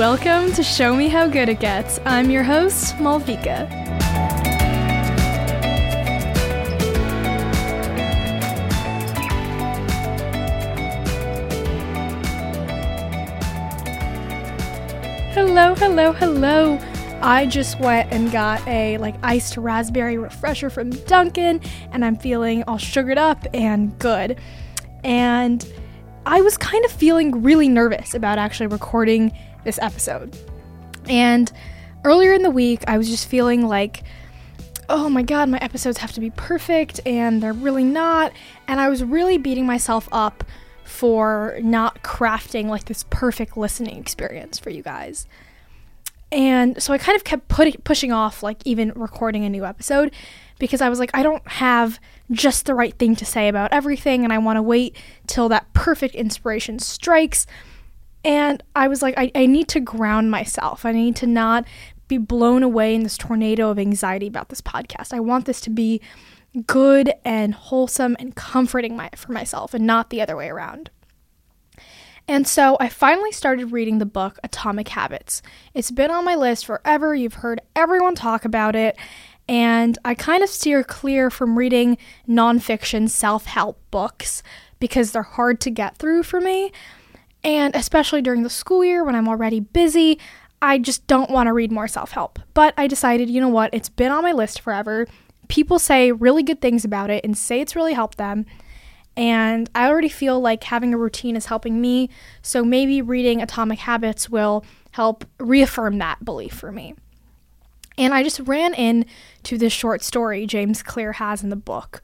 Welcome to Show Me How Good It Gets. I'm your host, Maalvika. Hello, hello, hello. I just went and got a like iced raspberry refresher from Dunkin' and I'm feeling all sugared up and good. And I was kind of feeling really nervous about actually recording this episode. And earlier in the week, I was just feeling like, oh my god, my episodes have to be perfect, and they're really not. And I was really beating myself up for not crafting like this perfect listening experience for you guys. And so I kind of kept put- pushing off like even recording a new episode because I was like, I don't have just the right thing to say about everything, and I want to wait till that perfect inspiration strikes and I was like, I, I need to ground myself. I need to not be blown away in this tornado of anxiety about this podcast. I want this to be good and wholesome and comforting my, for myself and not the other way around. And so I finally started reading the book Atomic Habits. It's been on my list forever. You've heard everyone talk about it. And I kind of steer clear from reading nonfiction self help books because they're hard to get through for me. And especially during the school year when I'm already busy, I just don't want to read more self help. But I decided, you know what, it's been on my list forever. People say really good things about it and say it's really helped them. And I already feel like having a routine is helping me. So maybe reading Atomic Habits will help reaffirm that belief for me. And I just ran in to this short story James Clear has in the book.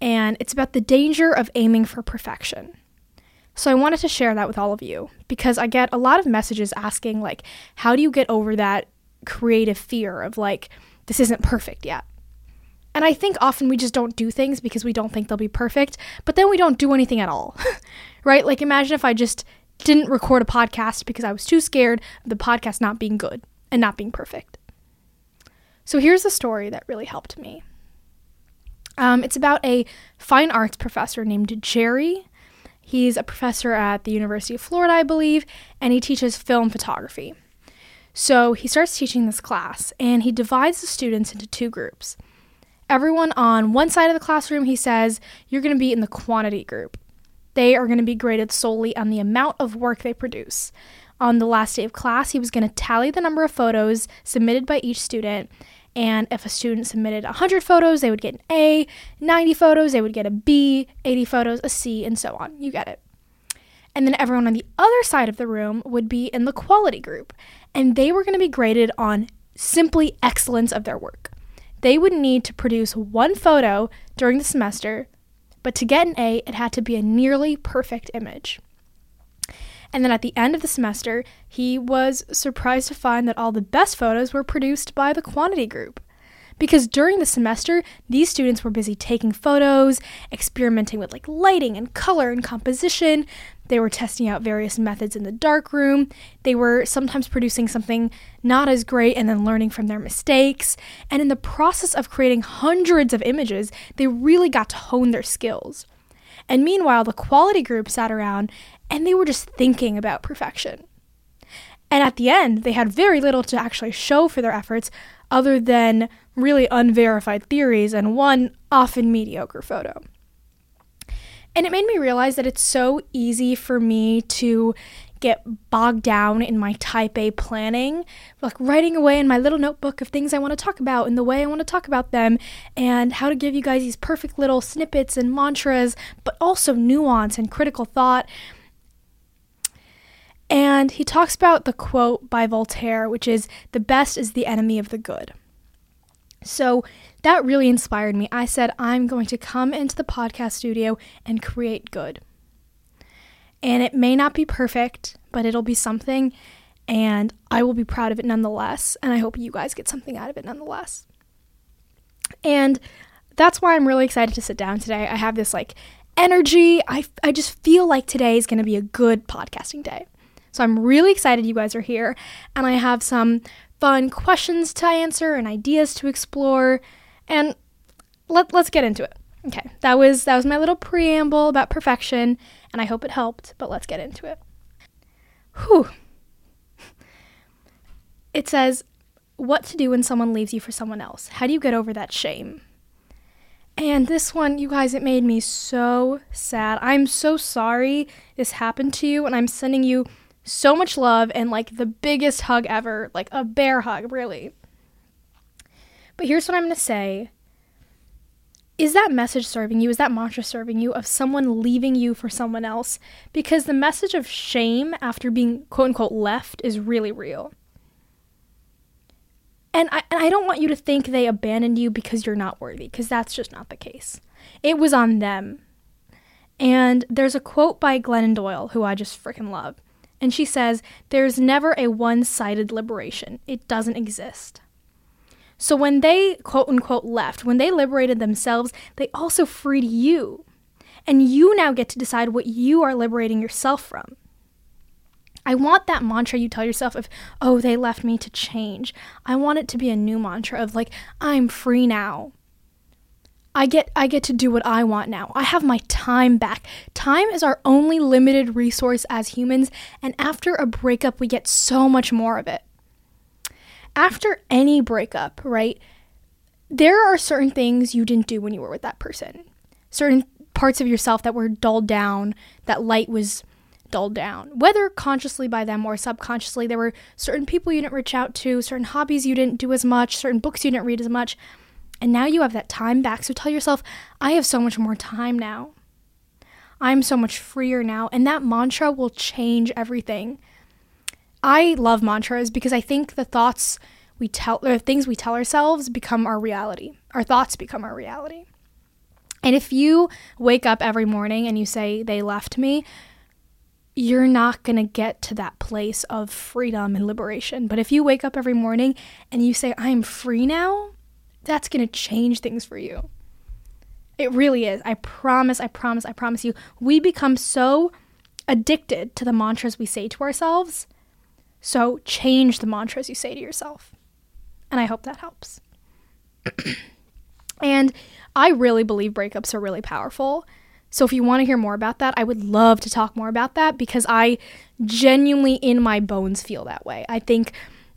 And it's about the danger of aiming for perfection. So I wanted to share that with all of you because I get a lot of messages asking like how do you get over that creative fear of like this isn't perfect yet. And I think often we just don't do things because we don't think they'll be perfect, but then we don't do anything at all. right? Like imagine if I just didn't record a podcast because I was too scared of the podcast not being good and not being perfect. So here's a story that really helped me. Um, it's about a fine arts professor named Jerry He's a professor at the University of Florida, I believe, and he teaches film photography. So he starts teaching this class, and he divides the students into two groups. Everyone on one side of the classroom, he says, you're going to be in the quantity group. They are going to be graded solely on the amount of work they produce. On the last day of class, he was going to tally the number of photos submitted by each student and if a student submitted 100 photos, they would get an A, 90 photos, they would get a B, 80 photos, a C, and so on. You get it. And then everyone on the other side of the room would be in the quality group, and they were going to be graded on simply excellence of their work. They would need to produce one photo during the semester, but to get an A, it had to be a nearly perfect image. And then at the end of the semester, he was surprised to find that all the best photos were produced by the quantity group. Because during the semester, these students were busy taking photos, experimenting with like lighting and color and composition. They were testing out various methods in the darkroom. They were sometimes producing something not as great and then learning from their mistakes. And in the process of creating hundreds of images, they really got to hone their skills. And meanwhile, the quality group sat around and they were just thinking about perfection. And at the end, they had very little to actually show for their efforts other than really unverified theories and one often mediocre photo. And it made me realize that it's so easy for me to get bogged down in my type A planning, like writing away in my little notebook of things I want to talk about and the way I want to talk about them, and how to give you guys these perfect little snippets and mantras, but also nuance and critical thought. And he talks about the quote by Voltaire, which is, The best is the enemy of the good. So that really inspired me. I said, I'm going to come into the podcast studio and create good. And it may not be perfect, but it'll be something. And I will be proud of it nonetheless. And I hope you guys get something out of it nonetheless. And that's why I'm really excited to sit down today. I have this like energy. I, I just feel like today is going to be a good podcasting day. So I'm really excited you guys are here. And I have some fun questions to answer and ideas to explore. And let, let's get into it. Okay, that was that was my little preamble about perfection, and I hope it helped, but let's get into it. Whew. It says, What to do when someone leaves you for someone else? How do you get over that shame? And this one, you guys, it made me so sad. I'm so sorry this happened to you, and I'm sending you so much love and like the biggest hug ever, like a bear hug, really. But here's what I'm going to say Is that message serving you? Is that mantra serving you of someone leaving you for someone else? Because the message of shame after being quote unquote left is really real. And I, and I don't want you to think they abandoned you because you're not worthy, because that's just not the case. It was on them. And there's a quote by Glennon Doyle, who I just freaking love. And she says, There's never a one sided liberation, it doesn't exist. So when they quote unquote left, when they liberated themselves, they also freed you. And you now get to decide what you are liberating yourself from. I want that mantra you tell yourself of, oh, they left me to change. I want it to be a new mantra of like, I'm free now. I get I get to do what I want now. I have my time back. Time is our only limited resource as humans, and after a breakup we get so much more of it. After any breakup, right? There are certain things you didn't do when you were with that person. Certain parts of yourself that were dulled down, that light was dulled down. Whether consciously by them or subconsciously, there were certain people you didn't reach out to, certain hobbies you didn't do as much, certain books you didn't read as much and now you have that time back. So tell yourself, I have so much more time now. I'm so much freer now. And that mantra will change everything. I love mantras because I think the thoughts we tell, or things we tell ourselves become our reality. Our thoughts become our reality. And if you wake up every morning and you say, they left me, you're not going to get to that place of freedom and liberation. But if you wake up every morning and you say, I'm free now, that's going to change things for you. It really is. I promise, I promise, I promise you. We become so addicted to the mantras we say to ourselves. So change the mantras you say to yourself. And I hope that helps. and I really believe breakups are really powerful. So if you want to hear more about that, I would love to talk more about that because I genuinely in my bones feel that way. I think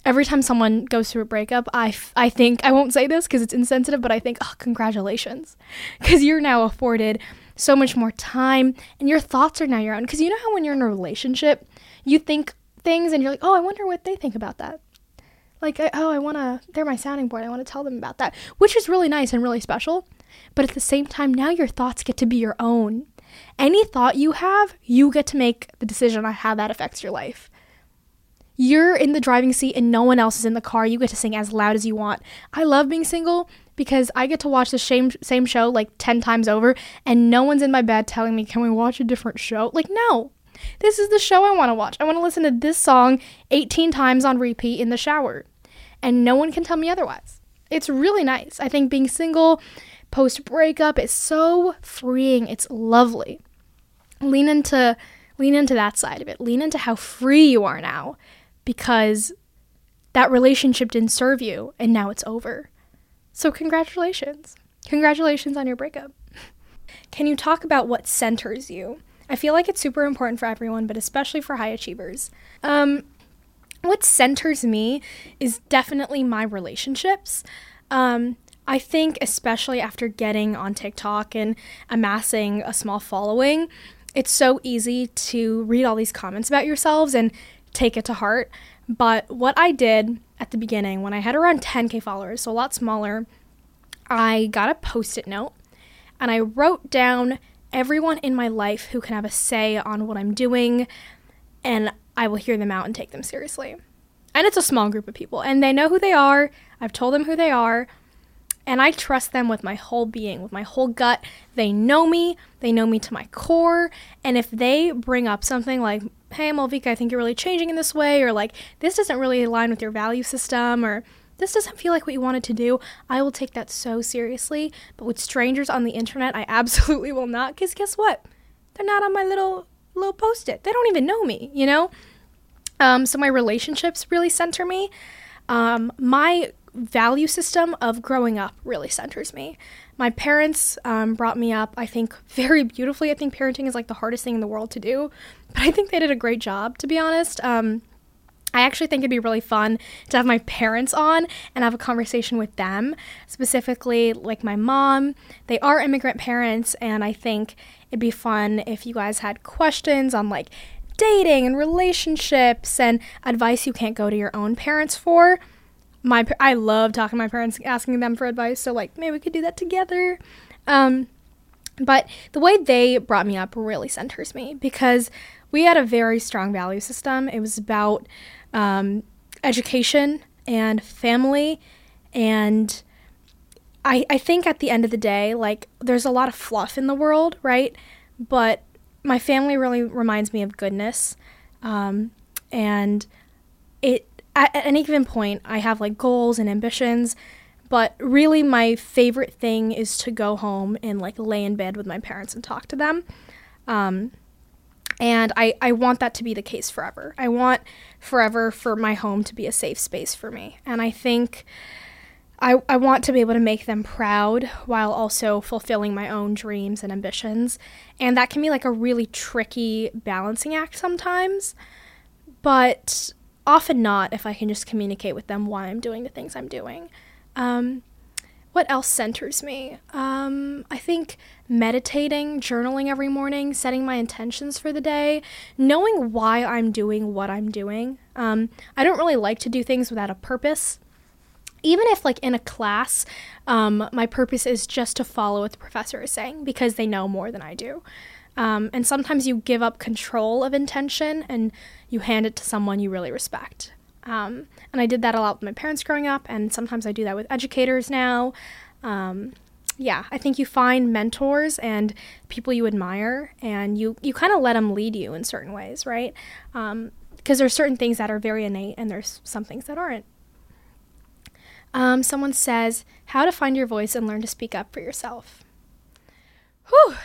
every time someone goes through a breakup, I, f- I think, I won't say this because it's insensitive, but I think, oh, congratulations. Because you're now afforded so much more time and your thoughts are now your own. Because you know how when you're in a relationship, you think things and you're like, oh, I wonder what they think about that. Like, oh, I want to, they're my sounding board. I want to tell them about that, which is really nice and really special. But at the same time, now your thoughts get to be your own. Any thought you have, you get to make the decision on how that affects your life. You're in the driving seat and no one else is in the car. You get to sing as loud as you want. I love being single because I get to watch the same same show like 10 times over and no one's in my bed telling me, "Can we watch a different show?" Like, no. This is the show I want to watch. I want to listen to this song 18 times on repeat in the shower. And no one can tell me otherwise. It's really nice. I think being single post breakup is so freeing. It's lovely. Lean into lean into that side of it. Lean into how free you are now because that relationship didn't serve you and now it's over. So, congratulations. Congratulations on your breakup. Can you talk about what centers you? I feel like it's super important for everyone, but especially for high achievers. Um, what centers me is definitely my relationships. Um, I think, especially after getting on TikTok and amassing a small following, it's so easy to read all these comments about yourselves and take it to heart. But what I did at the beginning, when I had around 10k followers, so a lot smaller, I got a post it note and I wrote down everyone in my life who can have a say on what I'm doing, and I will hear them out and take them seriously. And it's a small group of people, and they know who they are. I've told them who they are, and I trust them with my whole being, with my whole gut. They know me, they know me to my core, and if they bring up something like, hey, Maalvika, I think you're really changing in this way, or like, this doesn't really align with your value system, or this doesn't feel like what you wanted to do, I will take that so seriously. But with strangers on the internet, I absolutely will not. Because guess what? They're not on my little little post it. They don't even know me, you know? Um, so my relationships really center me. Um, my value system of growing up really centers me. My parents um, brought me up, I think, very beautifully. I think parenting is like the hardest thing in the world to do, but I think they did a great job, to be honest. Um, I actually think it'd be really fun to have my parents on and have a conversation with them, specifically like my mom. They are immigrant parents, and I think it'd be fun if you guys had questions on like dating and relationships and advice you can't go to your own parents for. My I love talking to my parents, asking them for advice, so like maybe we could do that together. Um, but the way they brought me up really centers me because we had a very strong value system. It was about um, education and family. And I, I think at the end of the day, like, there's a lot of fluff in the world, right? But my family really reminds me of goodness. Um, and it, at, at any given point, I have like goals and ambitions. But really, my favorite thing is to go home and like lay in bed with my parents and talk to them. Um, and I, I want that to be the case forever. I want forever for my home to be a safe space for me. And I think I, I want to be able to make them proud while also fulfilling my own dreams and ambitions. And that can be like a really tricky balancing act sometimes, but often not if I can just communicate with them why I'm doing the things I'm doing. Um, what else centers me? Um, I think meditating, journaling every morning, setting my intentions for the day, knowing why I'm doing what I'm doing. Um, I don't really like to do things without a purpose. Even if, like, in a class, um, my purpose is just to follow what the professor is saying because they know more than I do. Um, and sometimes you give up control of intention and you hand it to someone you really respect. Um, and I did that a lot with my parents growing up, and sometimes I do that with educators now. Um, yeah, I think you find mentors and people you admire, and you you kind of let them lead you in certain ways, right? Because um, there's certain things that are very innate, and there's some things that aren't. Um, someone says, "How to find your voice and learn to speak up for yourself." Whew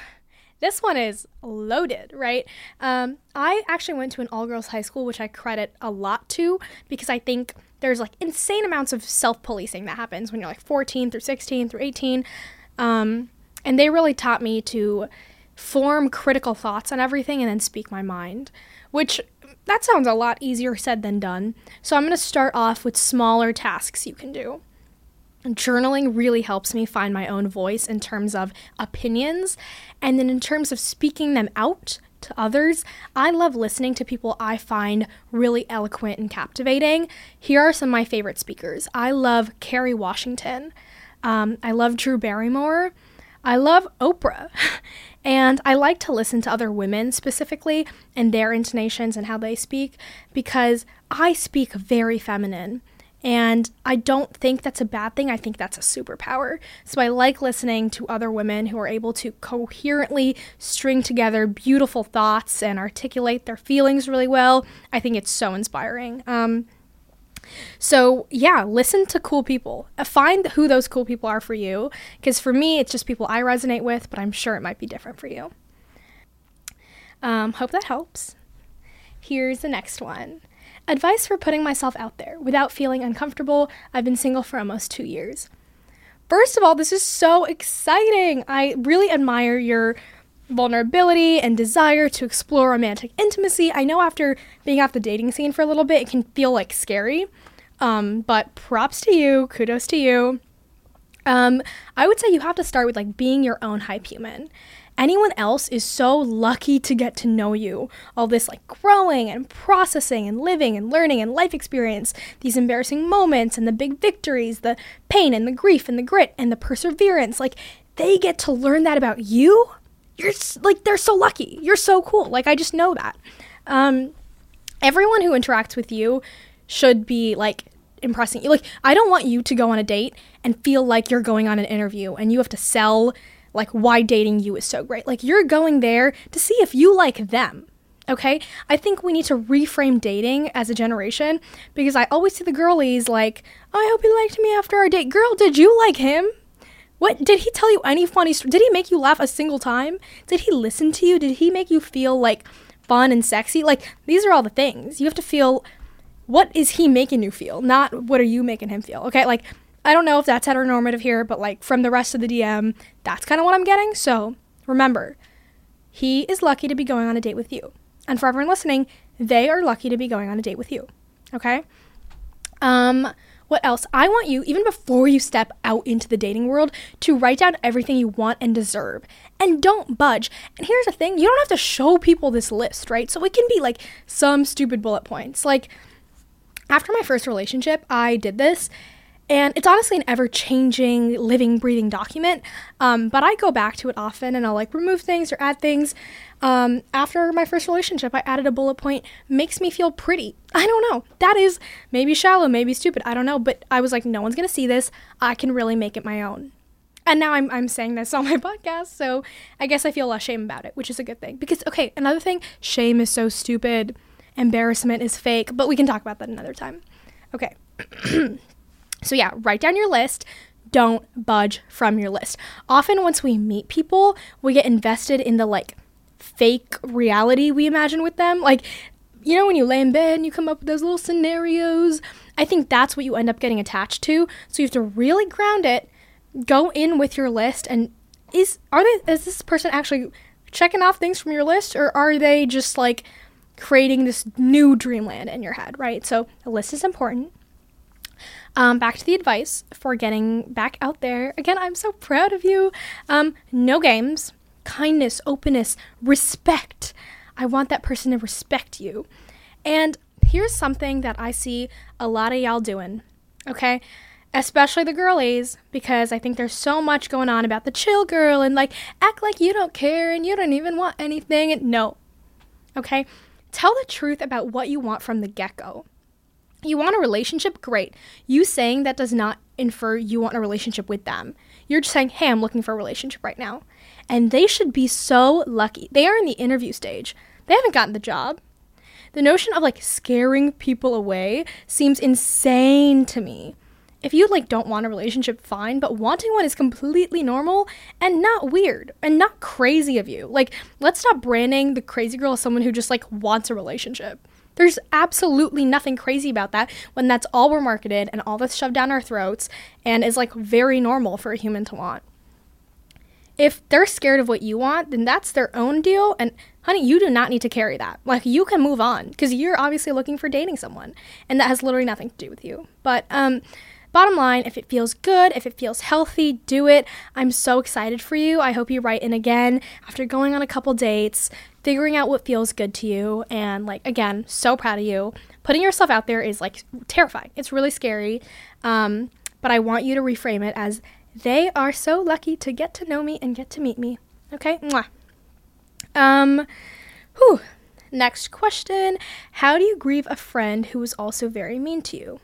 this one is loaded, right? Um, I actually went to an all girls high school, which I credit a lot to because I think there's like insane amounts of self policing that happens when you're like 14 through 16 through 18. Um, and they really taught me to form critical thoughts on everything and then speak my mind, which that sounds a lot easier said than done. So I'm going to start off with smaller tasks you can do. Journaling really helps me find my own voice in terms of opinions. And then in terms of speaking them out to others, I love listening to people I find really eloquent and captivating. Here are some of my favorite speakers I love Kerry Washington, um, I love Drew Barrymore, I love Oprah. And I like to listen to other women specifically and their intonations and how they speak because I speak very feminine. And I don't think that's a bad thing. I think that's a superpower. So I like listening to other women who are able to coherently string together beautiful thoughts and articulate their feelings really well. I think it's so inspiring. Um, so, yeah, listen to cool people. Uh, find who those cool people are for you. Because for me, it's just people I resonate with, but I'm sure it might be different for you. Um, hope that helps. Here's the next one. Advice for putting myself out there without feeling uncomfortable. I've been single for almost two years. First of all, this is so exciting. I really admire your vulnerability and desire to explore romantic intimacy. I know after being off the dating scene for a little bit, it can feel like scary. Um, but props to you, kudos to you. Um, I would say you have to start with like being your own hype human. Anyone else is so lucky to get to know you. All this like growing and processing and living and learning and life experience, these embarrassing moments and the big victories, the pain and the grief and the grit and the perseverance. Like they get to learn that about you. You're like they're so lucky. You're so cool. Like I just know that. Um, everyone who interacts with you should be like impressing you. Like I don't want you to go on a date and feel like you're going on an interview and you have to sell like why dating you is so great. Like you're going there to see if you like them. Okay? I think we need to reframe dating as a generation because I always see the girlies like, oh, I hope he liked me after our date. Girl, did you like him? What did he tell you any funny? Did he make you laugh a single time? Did he listen to you? Did he make you feel like fun and sexy? Like these are all the things. You have to feel what is he making you feel, not what are you making him feel. Okay? Like I don't know if that's heteronormative here, but like from the rest of the DM, that's kind of what I'm getting. So remember, he is lucky to be going on a date with you. And for everyone listening, they are lucky to be going on a date with you. Okay? Um, what else? I want you, even before you step out into the dating world, to write down everything you want and deserve. And don't budge. And here's the thing you don't have to show people this list, right? So it can be like some stupid bullet points. Like, after my first relationship, I did this and it's honestly an ever changing, living, breathing document. Um, but I go back to it often and I'll like remove things or add things. Um, after my first relationship, I added a bullet point, makes me feel pretty. I don't know. That is maybe shallow, maybe stupid. I don't know. But I was like, no one's going to see this. I can really make it my own. And now I'm, I'm saying this on my podcast. So I guess I feel less shame about it, which is a good thing. Because, okay, another thing shame is so stupid, embarrassment is fake. But we can talk about that another time. Okay. So, yeah, write down your list. Don't budge from your list. Often, once we meet people, we get invested in the like fake reality we imagine with them. Like, you know, when you lay in bed and you come up with those little scenarios, I think that's what you end up getting attached to. So, you have to really ground it, go in with your list, and is are they is this person actually checking off things from your list or are they just like creating this new dreamland in your head, right? So, the list is important. Um, back to the advice for getting back out there. Again, I'm so proud of you. Um, no games, kindness, openness, respect. I want that person to respect you. And here's something that I see a lot of y'all doing, okay? Especially the girlies, because I think there's so much going on about the chill girl and like act like you don't care and you don't even want anything. No, okay? Tell the truth about what you want from the get go. You want a relationship? Great. You saying that does not infer you want a relationship with them. You're just saying, hey, I'm looking for a relationship right now. And they should be so lucky. They are in the interview stage, they haven't gotten the job. The notion of like scaring people away seems insane to me. If you like don't want a relationship, fine, but wanting one is completely normal and not weird and not crazy of you. Like, let's stop branding the crazy girl as someone who just like wants a relationship. There's absolutely nothing crazy about that when that's all we're marketed and all that's shoved down our throats and is like very normal for a human to want. If they're scared of what you want, then that's their own deal. And honey, you do not need to carry that. Like you can move on because you're obviously looking for dating someone, and that has literally nothing to do with you. But um, Bottom line, if it feels good, if it feels healthy, do it. I'm so excited for you. I hope you write in again after going on a couple dates, figuring out what feels good to you, and like, again, so proud of you. Putting yourself out there is like terrifying, it's really scary. Um, but I want you to reframe it as they are so lucky to get to know me and get to meet me. Okay? Mwah. Um, whew. Next question How do you grieve a friend who was also very mean to you?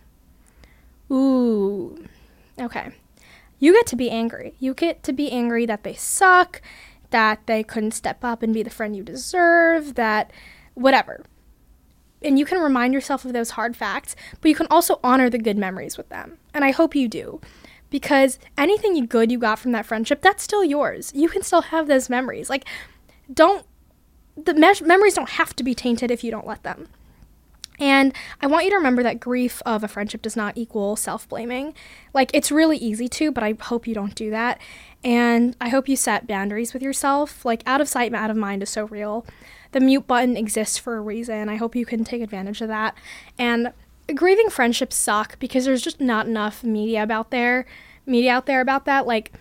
Ooh. Okay. You get to be angry. You get to be angry that they suck, that they couldn't step up and be the friend you deserve, that whatever. And you can remind yourself of those hard facts, but you can also honor the good memories with them. And I hope you do. Because anything good you got from that friendship, that's still yours. You can still have those memories. Like, don't, the me- memories don't have to be tainted if you don't let them. And I want you to remember that grief of a friendship does not equal self blaming. Like, it's really easy to, but I hope you don't do that. And I hope you set boundaries with yourself. Like, out of sight, out of mind is so real. The mute button exists for a reason. I hope you can take advantage of that. And grieving friendships suck because there's just not enough media about there media out there about that. Like,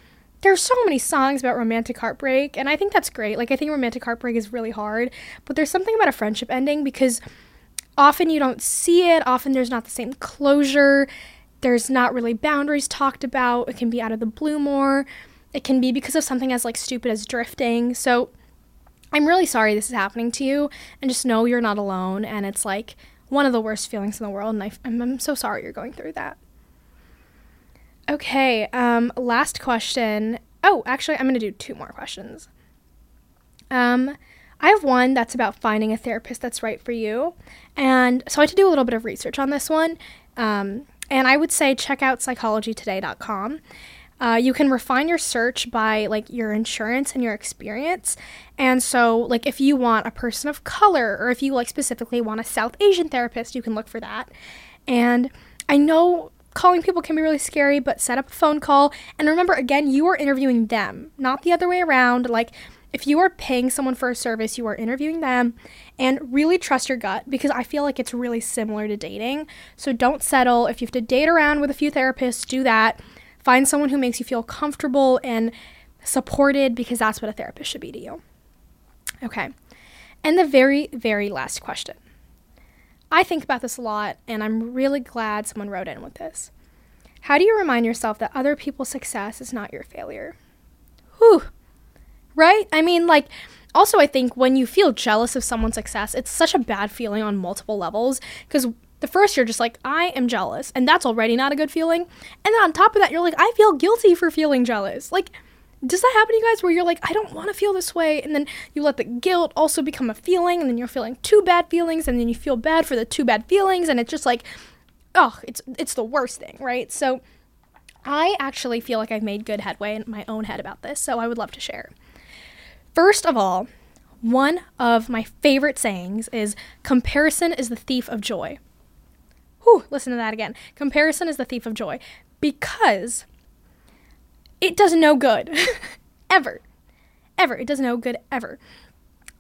there's so many songs about romantic heartbreak, and I think that's great. Like, I think romantic heartbreak is really hard, but there's something about a friendship ending because often you don't see it, often there's not the same closure, there's not really boundaries talked about, it can be out of the blue more, it can be because of something as like stupid as drifting. So, I'm really sorry this is happening to you, and just know you're not alone, and it's like one of the worst feelings in the world, and I, am I'm so sorry you're going through that. Okay, um, last question. Oh, actually, I'm to do two more questions. Um, I have one that's about finding a therapist that's right for you. And so I had to do a little bit of research on this one. Um, and I would say check out psychologytoday.com. Uh, you can refine your search by like your insurance and your experience. And so, like, if you want a person of color, or if you like specifically want a South Asian therapist, you can look for that. And I know calling people can be really scary, but set up a phone call. And remember, again, you are interviewing them, not the other way around. Like, if you are paying someone for a service, you are interviewing them and really trust your gut because I feel like it's really similar to dating. So don't settle. If you have to date around with a few therapists, do that. Find someone who makes you feel comfortable and supported because that's what a therapist should be to you. Okay. And the very, very last question I think about this a lot, and I'm really glad someone wrote in with this. How do you remind yourself that other people's success is not your failure? Whew. Right? I mean, like, also, I think when you feel jealous of someone's success, it's such a bad feeling on multiple levels because the first you're just like, I am jealous, and that's already not a good feeling. And then on top of that, you're like, I feel guilty for feeling jealous. Like, does that happen to you guys where you're like, I don't want to feel this way? And then you let the guilt also become a feeling, and then you're feeling two bad feelings, and then you feel bad for the two bad feelings, and it's just like, oh, it's it's the worst thing, right? So I actually feel like I've made good headway in my own head about this, so I would love to share. First of all, one of my favorite sayings is comparison is the thief of joy. Whew, listen to that again. Comparison is the thief of joy because it does no good. ever. Ever. It does no good ever.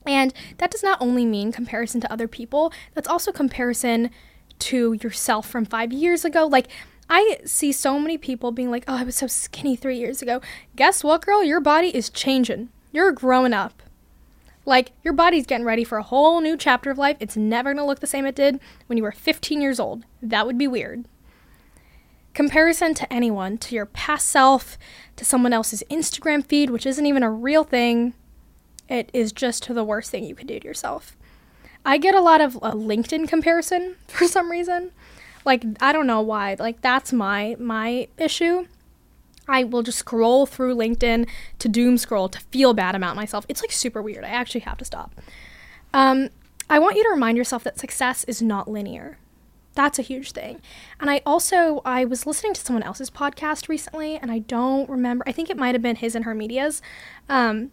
And that does not only mean comparison to other people, that's also comparison to yourself from five years ago. Like, I see so many people being like, oh, I was so skinny three years ago. Guess what, girl? Your body is changing. You're growing up. Like, your body's getting ready for a whole new chapter of life. It's never gonna look the same it did when you were 15 years old. That would be weird. Comparison to anyone, to your past self, to someone else's Instagram feed, which isn't even a real thing, it is just the worst thing you could do to yourself. I get a lot of uh, LinkedIn comparison for some reason. Like I don't know why. Like that's my my issue. I will just scroll through LinkedIn to doom scroll to feel bad about myself. It's like super weird. I actually have to stop. Um, I want you to remind yourself that success is not linear. That's a huge thing. And I also I was listening to someone else's podcast recently, and I don't remember. I think it might have been his and her medias. Um,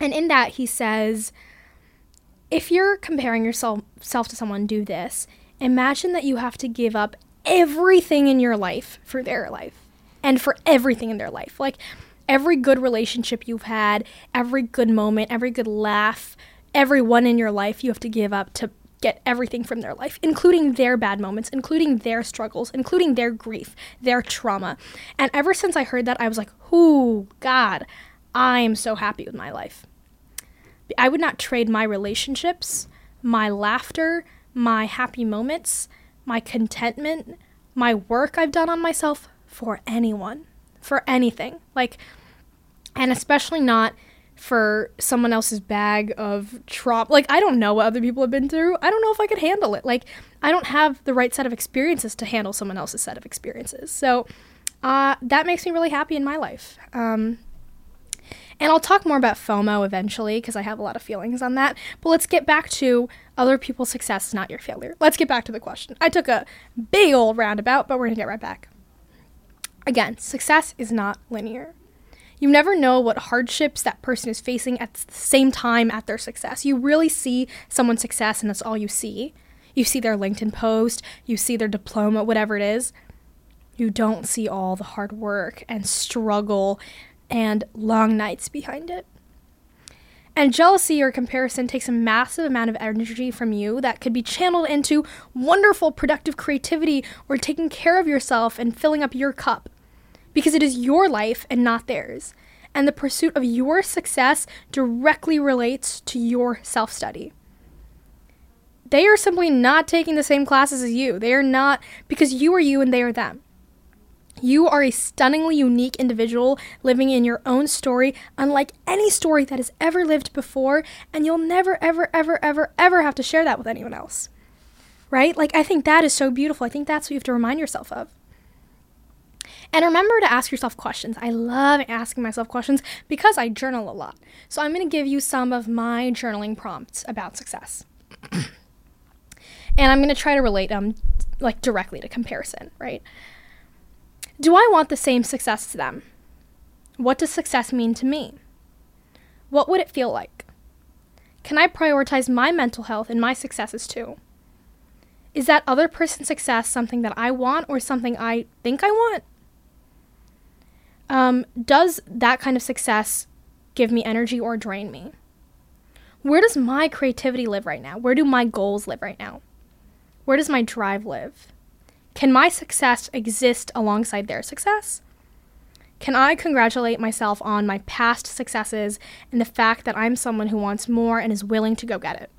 and in that he says, if you're comparing yourself self to someone, do this. Imagine that you have to give up everything in your life for their life, and for everything in their life. Like every good relationship you've had, every good moment, every good laugh, everyone in your life you have to give up to get everything from their life, including their bad moments, including their struggles, including their grief, their trauma. And ever since I heard that, I was like, "Ooh, God, I'm so happy with my life." I would not trade my relationships, my laughter, my happy moments, my contentment, my work I've done on myself for anyone, for anything. Like, and especially not for someone else's bag of trauma. Like, I don't know what other people have been through. I don't know if I could handle it. Like, I don't have the right set of experiences to handle someone else's set of experiences. So, uh, that makes me really happy in my life. Um, and I'll talk more about FOMO eventually because I have a lot of feelings on that. But let's get back to other people's success not your failure. Let's get back to the question. I took a big old roundabout, but we're going to get right back. Again, success is not linear. You never know what hardships that person is facing at the same time at their success. You really see someone's success, and that's all you see. You see their LinkedIn post, you see their diploma, whatever it is. You don't see all the hard work and struggle and long nights behind it. And jealousy or comparison takes a massive amount of energy from you that could be channeled into wonderful, productive creativity or taking care of yourself and filling up your cup. Because it is your life and not theirs. And the pursuit of your success directly relates to your self study. They are simply not taking the same classes as you. They are not, because you are you and they are them. You are a stunningly unique individual living in your own story, unlike any story that has ever lived before, and you'll never, ever, ever, ever, ever have to share that with anyone else. Right? Like, I think that is so beautiful. I think that's what you have to remind yourself of. And remember to ask yourself questions. I love asking myself questions because I journal a lot. So I'm going to give you some of my journaling prompts about success. and I'm going to try to relate them like directly to comparison, right? Do I want the same success to them? What does success mean to me? What would it feel like? Can I prioritize my mental health and my successes too? Is that other person's success something that I want or something I think I want? Um, does that kind of success give me energy or drain me? Where does my creativity live right now? Where do my goals live right now? Where does my drive live? Can my success exist alongside their success? Can I congratulate myself on my past successes and the fact that I'm someone who wants more and is willing to go get it?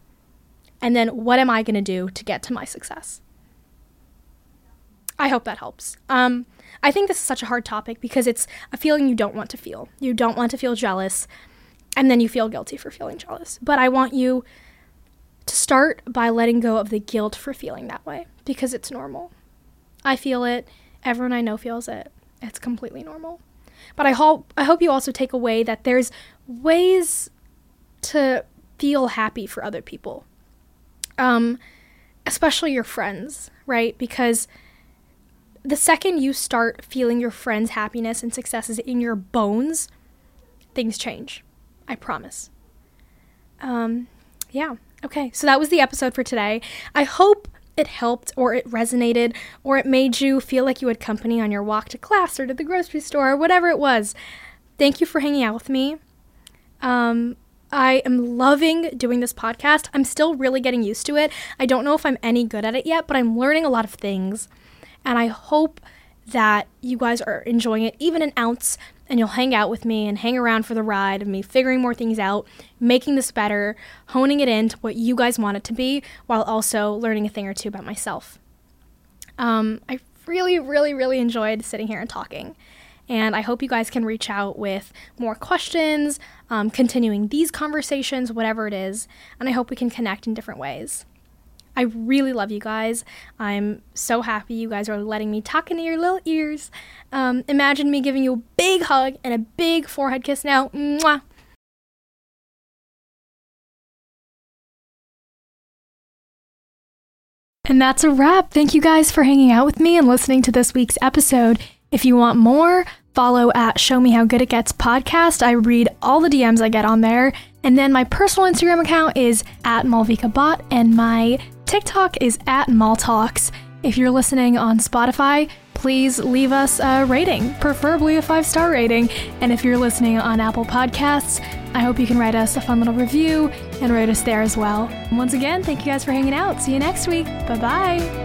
And then what am I going to do to get to my success? I hope that helps. Um, I think this is such a hard topic because it's a feeling you don't want to feel. You don't want to feel jealous, and then you feel guilty for feeling jealous. But I want you to start by letting go of the guilt for feeling that way because it's normal. I feel it. Everyone I know feels it. It's completely normal. But I hope I hope you also take away that there's ways to feel happy for other people. Um, especially your friends, right? Because the second you start feeling your friends' happiness and successes in your bones, things change. I promise. Um, yeah. Okay. So that was the episode for today. I hope it helped or it resonated or it made you feel like you had company on your walk to class or to the grocery store or whatever it was. Thank you for hanging out with me. Um, I am loving doing this podcast. I'm still really getting used to it. I don't know if I'm any good at it yet, but I'm learning a lot of things. And I hope that you guys are enjoying it even an ounce and you'll hang out with me and hang around for the ride of me figuring more things out, making this better, honing it into what you guys want it to be, while also learning a thing or two about myself. Um, I really, really, really enjoyed sitting here and talking. And I hope you guys can reach out with more questions, um, continuing these conversations, whatever it is. And I hope we can connect in different ways. I really love you guys. I'm so happy you guys are letting me talk into your little ears. Um, imagine me giving you a big hug and a big forehead kiss now. Mwah. And that's a wrap. Thank you guys for hanging out with me and listening to this week's episode. If you want more, follow at Show Me How Good It Gets podcast. I read all the DMs I get on there. And then my personal Instagram account is at Maalvika Bhat, and my TikTok is at Maaltoks. If you're listening on Spotify, please leave us a rating, preferably a five star rating. And if you're listening on Apple Podcasts, I hope you can write us a fun little review and rate us there as well. Once again, thank you guys for hanging out. See you next week. Bye bye.